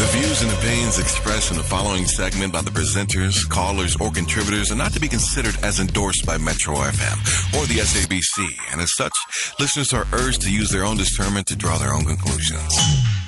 The views and opinions expressed in the following segment by the presenters, callers, or contributors are not to be considered as endorsed by Metro FM or the SABC, and as such, listeners are urged to use their own discernment to draw their own conclusions.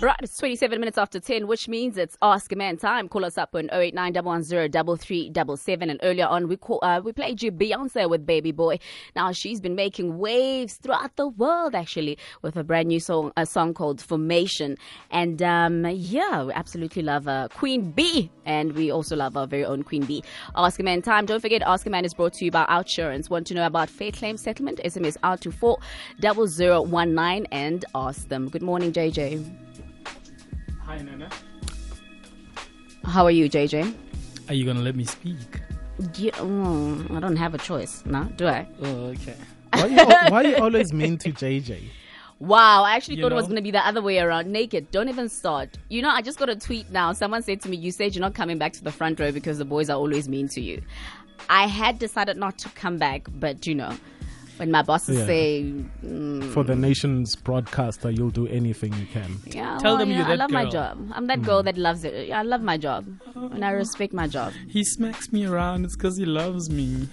Right, it's 27 minutes after 10, which means it's Ask a Man time. Call us up on 089 And earlier on, we call, uh, we played you Beyonce with Baby Boy. Now, she's been making waves throughout the world, actually, with a brand new song, a song called Formation. And um, yeah, we absolutely love uh, Queen B. And we also love our very own Queen B. Ask a Man time. Don't forget, Ask a Man is brought to you by Outsurance. Want to know about fair claim settlement? SMS out to 40019 and ask them. Good morning, JJ. Hi, Nana. How are you, JJ? Are you gonna let me speak? Yeah, mm, I don't have a choice, no, do I? Oh, okay. Why you, al- why you always mean to JJ? Wow, I actually You thought it was going to be the other way around. Naked, don't even start. You know, I just got a tweet now. Someone said to me, You said you're not coming back to the front row because the boys are always mean to you. I had decided not to come back, but you know, when my bosses Yeah. say, mm, For the nation's broadcaster, you'll do anything you can. yeah, Tell well, them yeah, you're I that love my job. I'm that girl that loves it. I love my job. And I respect my job. He smacks me around. It's because he loves me.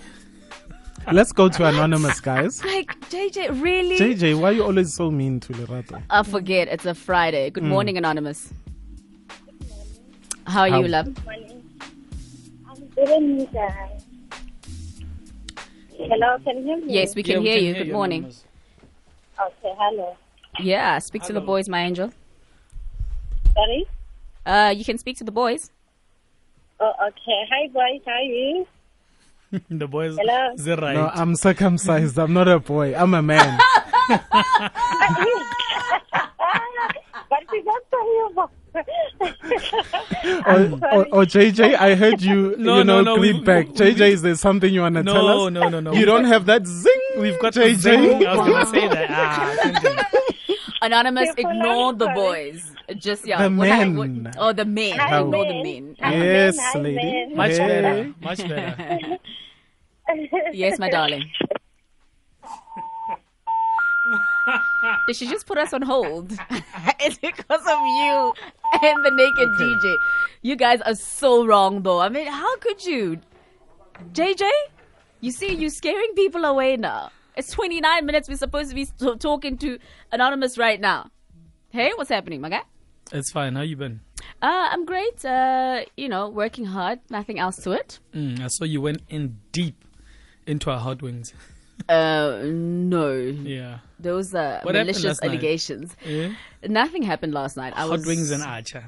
Let's go to Anonymous, guys. Like, JJ, really? JJ, why are you always so mean to Lerato? I forget. It's a Friday. Good morning, Anonymous. How are How- you, love? morning I'm good and you guys. Hello, can you hear me? Yes, we can Yeah, we hear can you. Good morning. Anonymous. Okay, hello. Yeah, speak to the boys, my angel. Sorry? Uh, you can speak to the boys. Oh, okay. Hi, boys. How are you? the boys. Hello? Is right? No, I'm circumcised. I'm not a boy. I'm a man. but she's not telling about or, or, or JJ, I heard you, No, you know, no, no, clip we- back. we- JJ, is there something you want to No, tell us? no, no, no. You don't have that zing. We've got JJ. JJ. I was gonna say that. Ah. Anonymous, People ignore the boys. Just yeah. The what I- men. what- oh, the men. Hi, Ignore the men. men. Hi, Yes, men. Hi, lady. men. much Hey. better. Much better. Yes, my darling. Did she just put us on hold? it's because of you and the naked DJ. You guys are so wrong, though. I mean, how could you? JJ, you see, you're scaring people away now. It's 29 minutes. We're supposed to be t- talking to Anonymous right now. Hey, what's happening, my guy? It's fine. How you been? Uh, I'm great. Uh, you know, working hard. Nothing else to it. Mm, I saw you went in deep into our hot wings. Uh, no. Yeah. Those are What malicious allegations. yeah. Nothing happened last night. I Hot was wings and archer.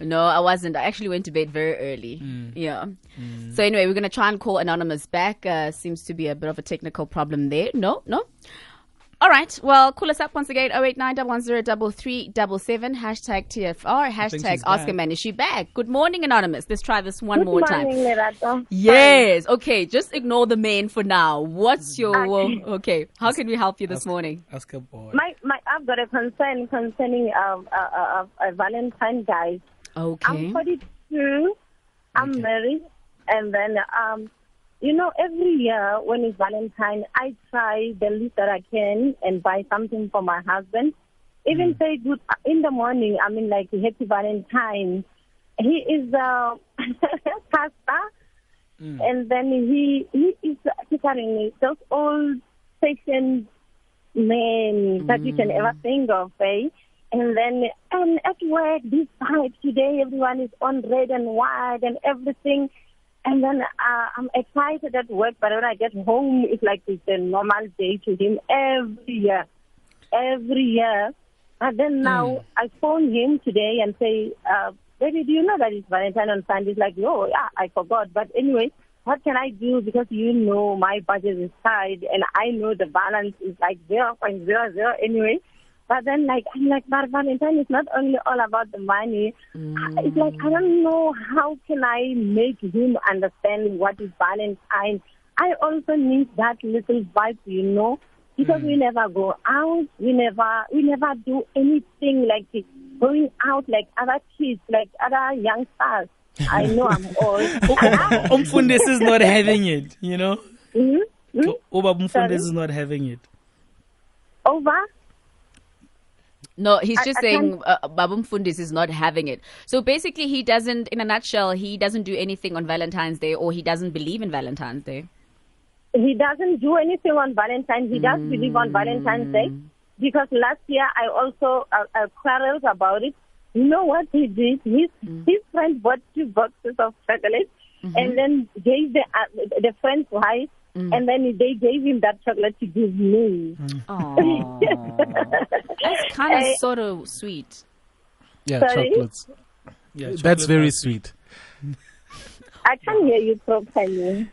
No, I wasn't. I actually went to bed very early. Mm. Yeah. So anyway, we're gonna try and call Anonymous back. Uh, seems to be a bit of a technical problem there. No, no. All right. Well, call us up once again. 089 110 Hashtag TFR. Hashtag she's Ask a. Man. Is she back? Good morning, Anonymous. Let's try this one Good more morning, time. Lerato. Yes. Okay. Just ignore the man for now. What's your Okay. okay? How can we help you this morning? Ask a boy. My, my, I've got a concern concerning um, uh, uh, uh, Valentine, guys. Okay. I'm 42. I'm married, and then um, you know, every year when it's Valentine, I try the least that I can and buy something for my husband. Even hmm. say good in the morning. I mean, like Happy Valentine. He is uh, a pastor, hmm. and then he he is catering me those old fashioned men that you can ever hmm. think of, eh? And then and at work, this vibe today, everyone is on red and white and everything. And then uh, I'm excited at work, but when I get home, it's like it's a normal day to him every year, every year. And then now I phone him today and say, uh, baby, do you know that it's Valentine on Sunday? He's like, oh, yeah, I forgot. But anyway, what can I do? Because you know my budget is tight and I know the balance is like 0.00 anyway. But then, like, I'm like, but Valentine is not only all about the money. It's like, I don't know how can I make him understand what is Valentine. I also need that little vibe, you know, because we never go out, we never, we never do anything like going out like other kids, like other young stars. I know I'm old. Umfundes is not having it, you know? Mhm. Mhm. Oba is not having it. Over. No, he's just I saying uh, Babum Fundis is not having it. So basically, he doesn't, in a nutshell, he doesn't do anything on Valentine's Day or he doesn't believe in Valentine's Day. He doesn't do anything on Valentine's. He does believe on Valentine's Day because last year I also uh, uh, quarreled about it. You know what he did? His his friend bought two boxes of chocolate and then gave the uh, the friend's wife, and then they gave him that chocolate to give me. Oh, that's kind of Eh, sort of sweet. Yeah, Sorry? chocolates. Yeah, That's very bars. sweet. I can't hear you properly.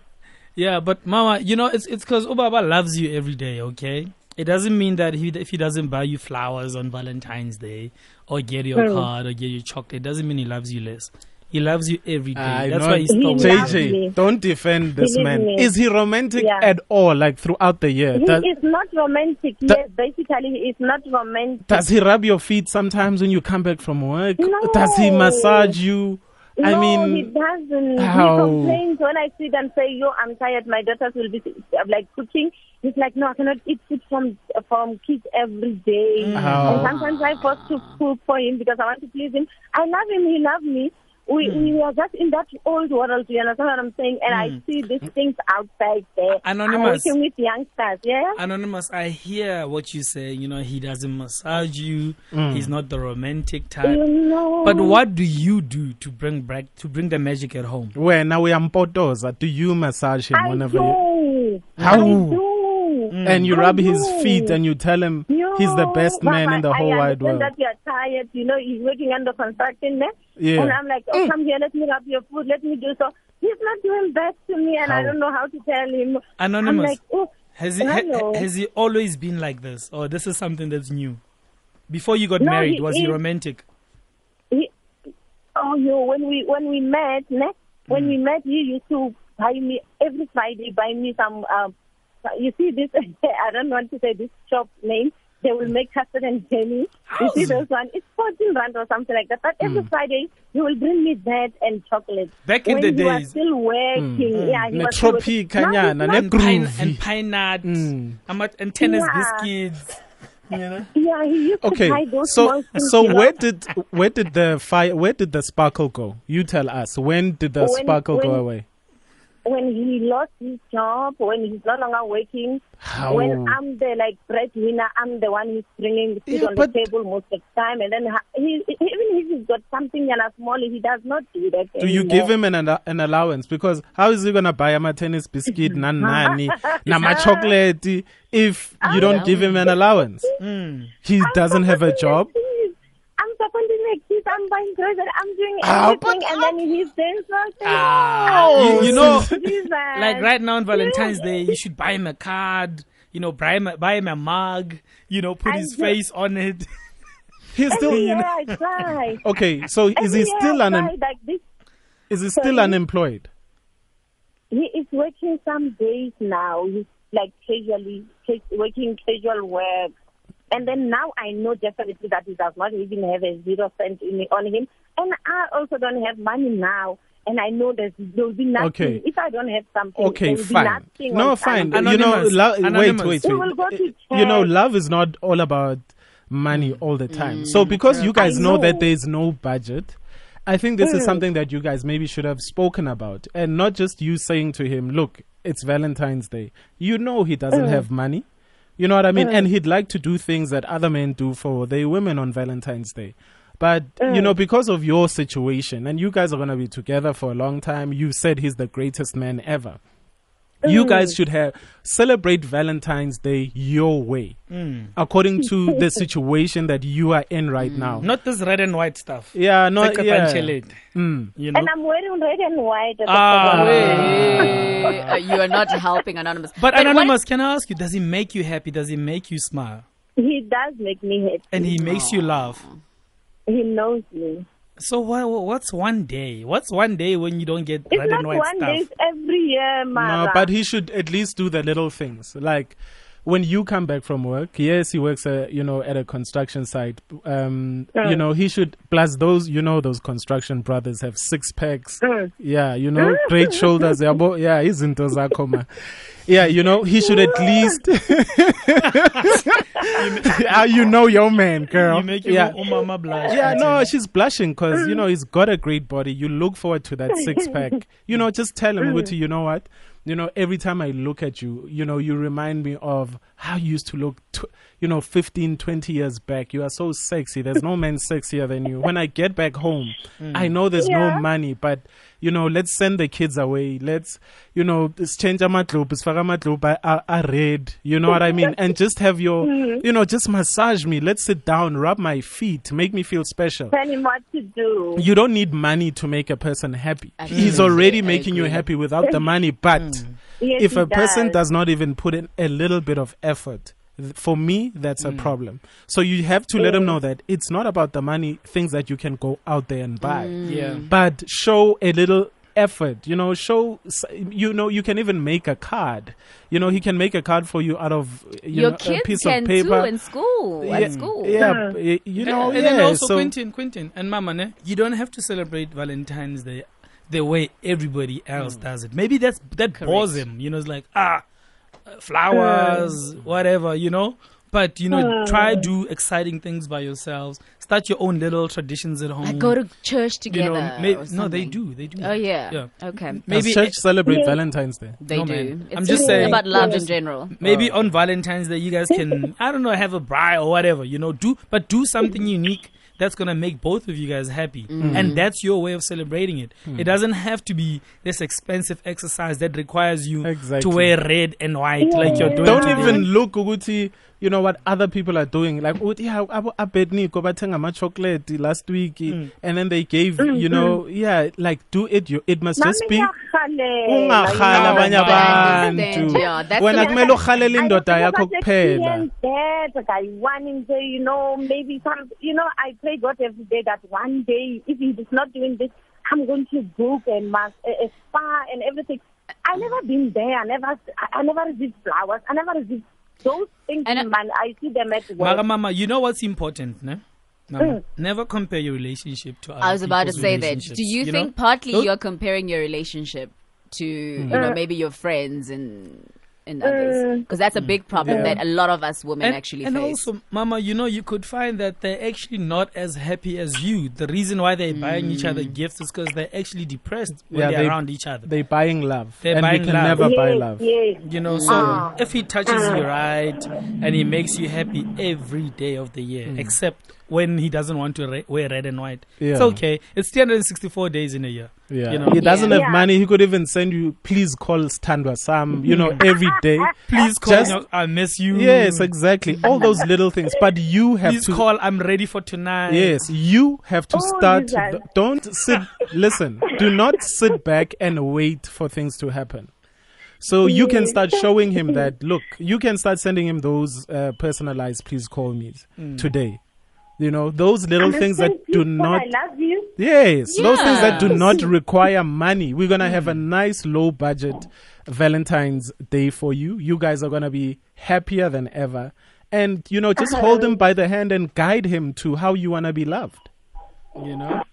Yeah, but Mama, you know, it's it's because Ubaba loves you every day. Okay, it doesn't mean that he if he doesn't buy you flowers on Valentine's Day or get you a Hmm. card or get you chocolate, it doesn't mean he loves you less. He loves you every day. I That's know. why he's He still loves JJ, don't defend this Believe man. Is he romantic Yeah. at all, like throughout the year? He Does, is not romantic. Da- yes, basically he is not romantic. does he rub your feet sometimes when you come back from work? No. Does he massage you? I no, mean, he doesn't. how? He complains when I sit and say, "Yo, I'm tired. My daughters will be like cooking." He's like, "No, I cannot eat food from from kids every day." Mm. How? And sometimes I force to cook for him because I want to please him. I love him. He loves me. We hmm. we are just in that old world. You understand what I'm saying? And I hmm. see these things outside there. Anonymous. I'm Anonymous. working with youngsters. Yeah. Anonymous, I hear what you say. You know, he doesn't massage you. Mm. He's not the romantic You type. know. But what do you do to bring back to bring the magic at home? Where now we are Mpotoza, do you massage him I whenever you, do. How? I do. Hmm. and you I rub his feet and you tell him he's the best No, man in the whole I wide understand world? that you're tired. You know, he's working under construction there. Yeah. And I'm like, oh, come here, let me rub your foot, let me do so. He's not doing best to me, and I don't know how to tell him. Anonymous. I'm like, oh, Has he ha- has he always been like this, or this is something that's new? Before you got No, married, he was he is- romantic? he, oh, you, when we when we met, ne? when we met, he used to buy me every Friday, buy me some. Um, you see this? I don't want to say this shop name. They will make custard and jelly. You see those one? It's fourteen rand or something like that. But hmm. every Friday, he will bring me that and chocolate. Back in when the he was days. still working, hmm. yeah, he Ne was still tropi working. Now kanyana, he's ne not- And pine, groovy. and pine nuts, Mm. and, and tennis Yeah. biscuits. You know? Yeah, he used to Okay, buy those so things, so you know. where did where did the fire where did the sparkle go? You tell us. When did the When- sparkle go away? When he lost his job, when he's no longer working, How? when I'm the like breadwinner, I'm the one who's bringing the food Yeah, on but- the table most of the time, and then he, even if he's got something and a small, he does not do that. Do you give him an an allowance? Because how is he gonna buy a tennis biscuit, na nani, na ma chocolate if you don't give him an allowance? Hmm. He doesn't have a job. I'm supporting my kids. I'm buying groceries. I'm doing Ah, everything, but- and then he's doing something. You, you know, Jesus. like right now on Valentine's Day, you should buy him a card. You know, buy him a, buy him a mug. You know, put I his do- face on it. He's still. Every year I try. Okay, so is Every he year still I un- like this. is he still Sorry? unemployed? He is working some days now. He's like casually ca- working casual work. And then now I know definitely that he does not even have a zero cent in, on him. And I also don't have money now. And I know there's, there'll be nothing. Okay. If I don't have something, Okay, there'll fine. be nothing. No, fine. Sunday. You know, Anonymous. lo- wait, Anonymous. wait, We wait. will go to You know, love is not all about money all the time. So because you guys I know that there is no budget, I think this is Mm. something that you guys maybe should have spoken about, and not just you saying to him, "Look, it's Valentine's Day." You know he doesn't Mm. have money. You know what I mean? And mm. he'd like to do things that other men do for their women on Valentine's Day. But, you know, mm. because of your situation, and you guys are going to be together for a long time, you said he's the greatest man ever. You guys should have celebrate Valentine's Day your way, according to the situation that you are in right now. Not this red and white stuff. Yeah, no, Take a yeah. panchelete, Mm. You know. And I'm wearing red and white. At Ah, photo. You are not helping Anonymous. But what- Anonymous, can I ask you, does he make you happy? Does he make you smile? He does make me happy. And he makes you laugh? He knows me. So what, what's one day? What's one day when you don't get It's red not and white one stuff? day, it's every year, Mara. No, but he should at least do the little things. Like, when you come back from work, yes, he works, uh, you know, at a construction site. Um, you know, he should plus those, you know, those construction brothers have six packs. Yeah, you know, great shoulders. Yeah, bo- yeah, izinto zakho ma. Yeah, you know, he should at least. Ah, you know your man, girl. You make your yeah. own mama blush. Yeah, no, Martin. she's blushing because you know he's got a great body. You look forward to that six pack. You know, just tell him, Guti, you know what? You know, every time I look at you, you know, you remind me of how you used to look, tw- you know, 15, 20 years back. You are so sexy. There's no man sexier than you. When I get back home, I mm. know there's Yeah. no money, but, you know, let's send the kids away. Let's, you know, let's change amatlob, amatlob are, are red. You know what I mean? And just have your, mm-hmm. you know, just massage me. Let's sit down, rub my feet, make me feel special. Tell him what to do. You don't need money to make a person happy. Absolutely. He's already making you happy without the money. But mm. Yes, if he a person does. does not even put in a little bit of effort, th- for me, that's a mm. problem. So you have to let him know that it's not about the money, things that you can go out there and buy, mm. Yeah. but show a little effort. You know, show. You know, you can even make a card. You know, he can make a card for you out of you Your know, a kids piece can of paper. too in school. yeah, At school. yeah, b- you know, and, and yeah. then also so Quentin, Quentin, and Mama, ne? you don't have to celebrate Valentine's Day the way everybody else mm. does it. Maybe that's that bores him. You know, it's like ah, flowers, hmm. whatever. You know. But you know, hmm. try do exciting things by yourselves. Start your own little traditions at home. Like go to church you together. know, may- no, they do, they do. Oh yeah. Yeah. Okay. does Maybe church celebrate Yeah. Valentine's Day? They No, do. It's I'm just saying- about love in general. Maybe oh. on Valentine's Day, you guys can, I don't know, have a braai or whatever, you know, do, but do something unique that's going to make both of you guys happy. Mm. And that's your way of celebrating it. It doesn't have to be this expensive exercise that requires you Exactly. to wear red and white like you're doing. Don't today. even look ukuthi you know what other people are doing like uthi yeah abo abedniko bathenga ama chocolate last week mm. and then they gave mm, you know mm. yeah like do it you it must just be ungakhala abanye I abantu understand, yeah, that's wena the- kumele ukhalele indoda yakho kuphela That I want him to, you know, maybe some, you know, I pray God every day that one day, if he is not doing this, I'm going to book and mas- a, a spa and everything. I never been there. I never, I, I never received flowers. I never received those things. And I- man, I see them at work. Mama, mama, you know what's important, ne? Mama, never compare your relationship to other I was about to say that. Do you, know? think partly Those- you're comparing your relationship to you Mm. know maybe your friends and and mm. others because that's a big mm. problem Yeah. that a lot of us women and, actually and face. also, Mama, you know, you could find that they're actually not as happy as you. The reason why they're buying each other mm. gifts is because they're actually depressed when Yeah, they're they- around each other. They're buying love They're and buying we can love. never buy love yes. You know, so Ah. if he touches ah. you right and he makes you happy every day of the year, except when he doesn't want to re- wear red and white, it's okay. It's 364 days in a year. yeah You know? he doesn't Yeah. have money he could even send you please call Standwa Sam you know every day Please call Just- me. I miss you. yes exactly all those little things but you have Please to call. I'm ready for tonight. Yes, you have to Oh, start. you. Don't sit. listen, do not sit back and wait for things to happen. So you can start showing him that. Look, you can start sending him those uh, personalized "please call me" today. You know those little things that Understand, do not. I love you. Yes, those things that do not require money. We're gonna have a mm. nice low budget Valentine's Day for you. You guys are gonna be happier than ever. And you know, just hold him uh-huh. by the hand and guide him to how you wanna be loved. You know?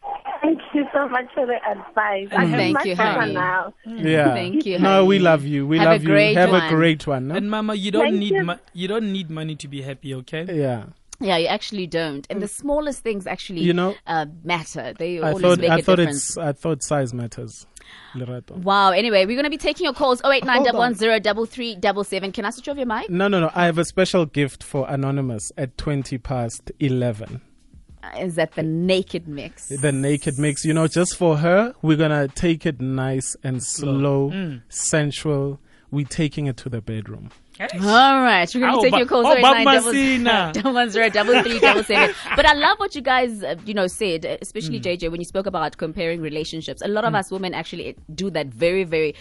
Thank you so much for the advice. I mm. have Thank much you, honey. now. Yeah. Mm. Thank you, No, we love you. We Have a love you. great Have one. a great one. No? And Mama, you don't Thank need you. mo- you don't need money to be happy. Okay. Yeah. Yeah, you actually don't, and the smallest things actually You know, uh, matter. They I always thought make I a thought difference. it's I thought size matters. Lerato. Wow. Anyway, we're going to be taking your calls. Oh eight nine double on. one zero double three double seven. Can I switch off your mic? No, no, no. I have a special gift for Anonymous at 20 past 11. Uh, Is that the naked mix? The naked mix, you know, just for her, we're going to take it nice and slow, Mm. sensual. We're taking it to the bedroom. All right, we're going Oh, to take your calls. oh, Bob Masina. double one zero double three double seven. But I love what you guys, uh, you know, said, uh, Mm. especially JJ when you spoke about comparing relationships. A lot of us women actually do that very, very,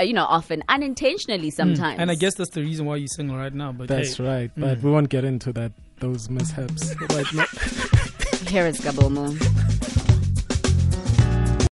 uh, you know, often unintentionally sometimes. Mm. And I guess that's the reason why you're single right now. But That's hey, right. But we won't get into that those mishaps right now. here is Gabomo.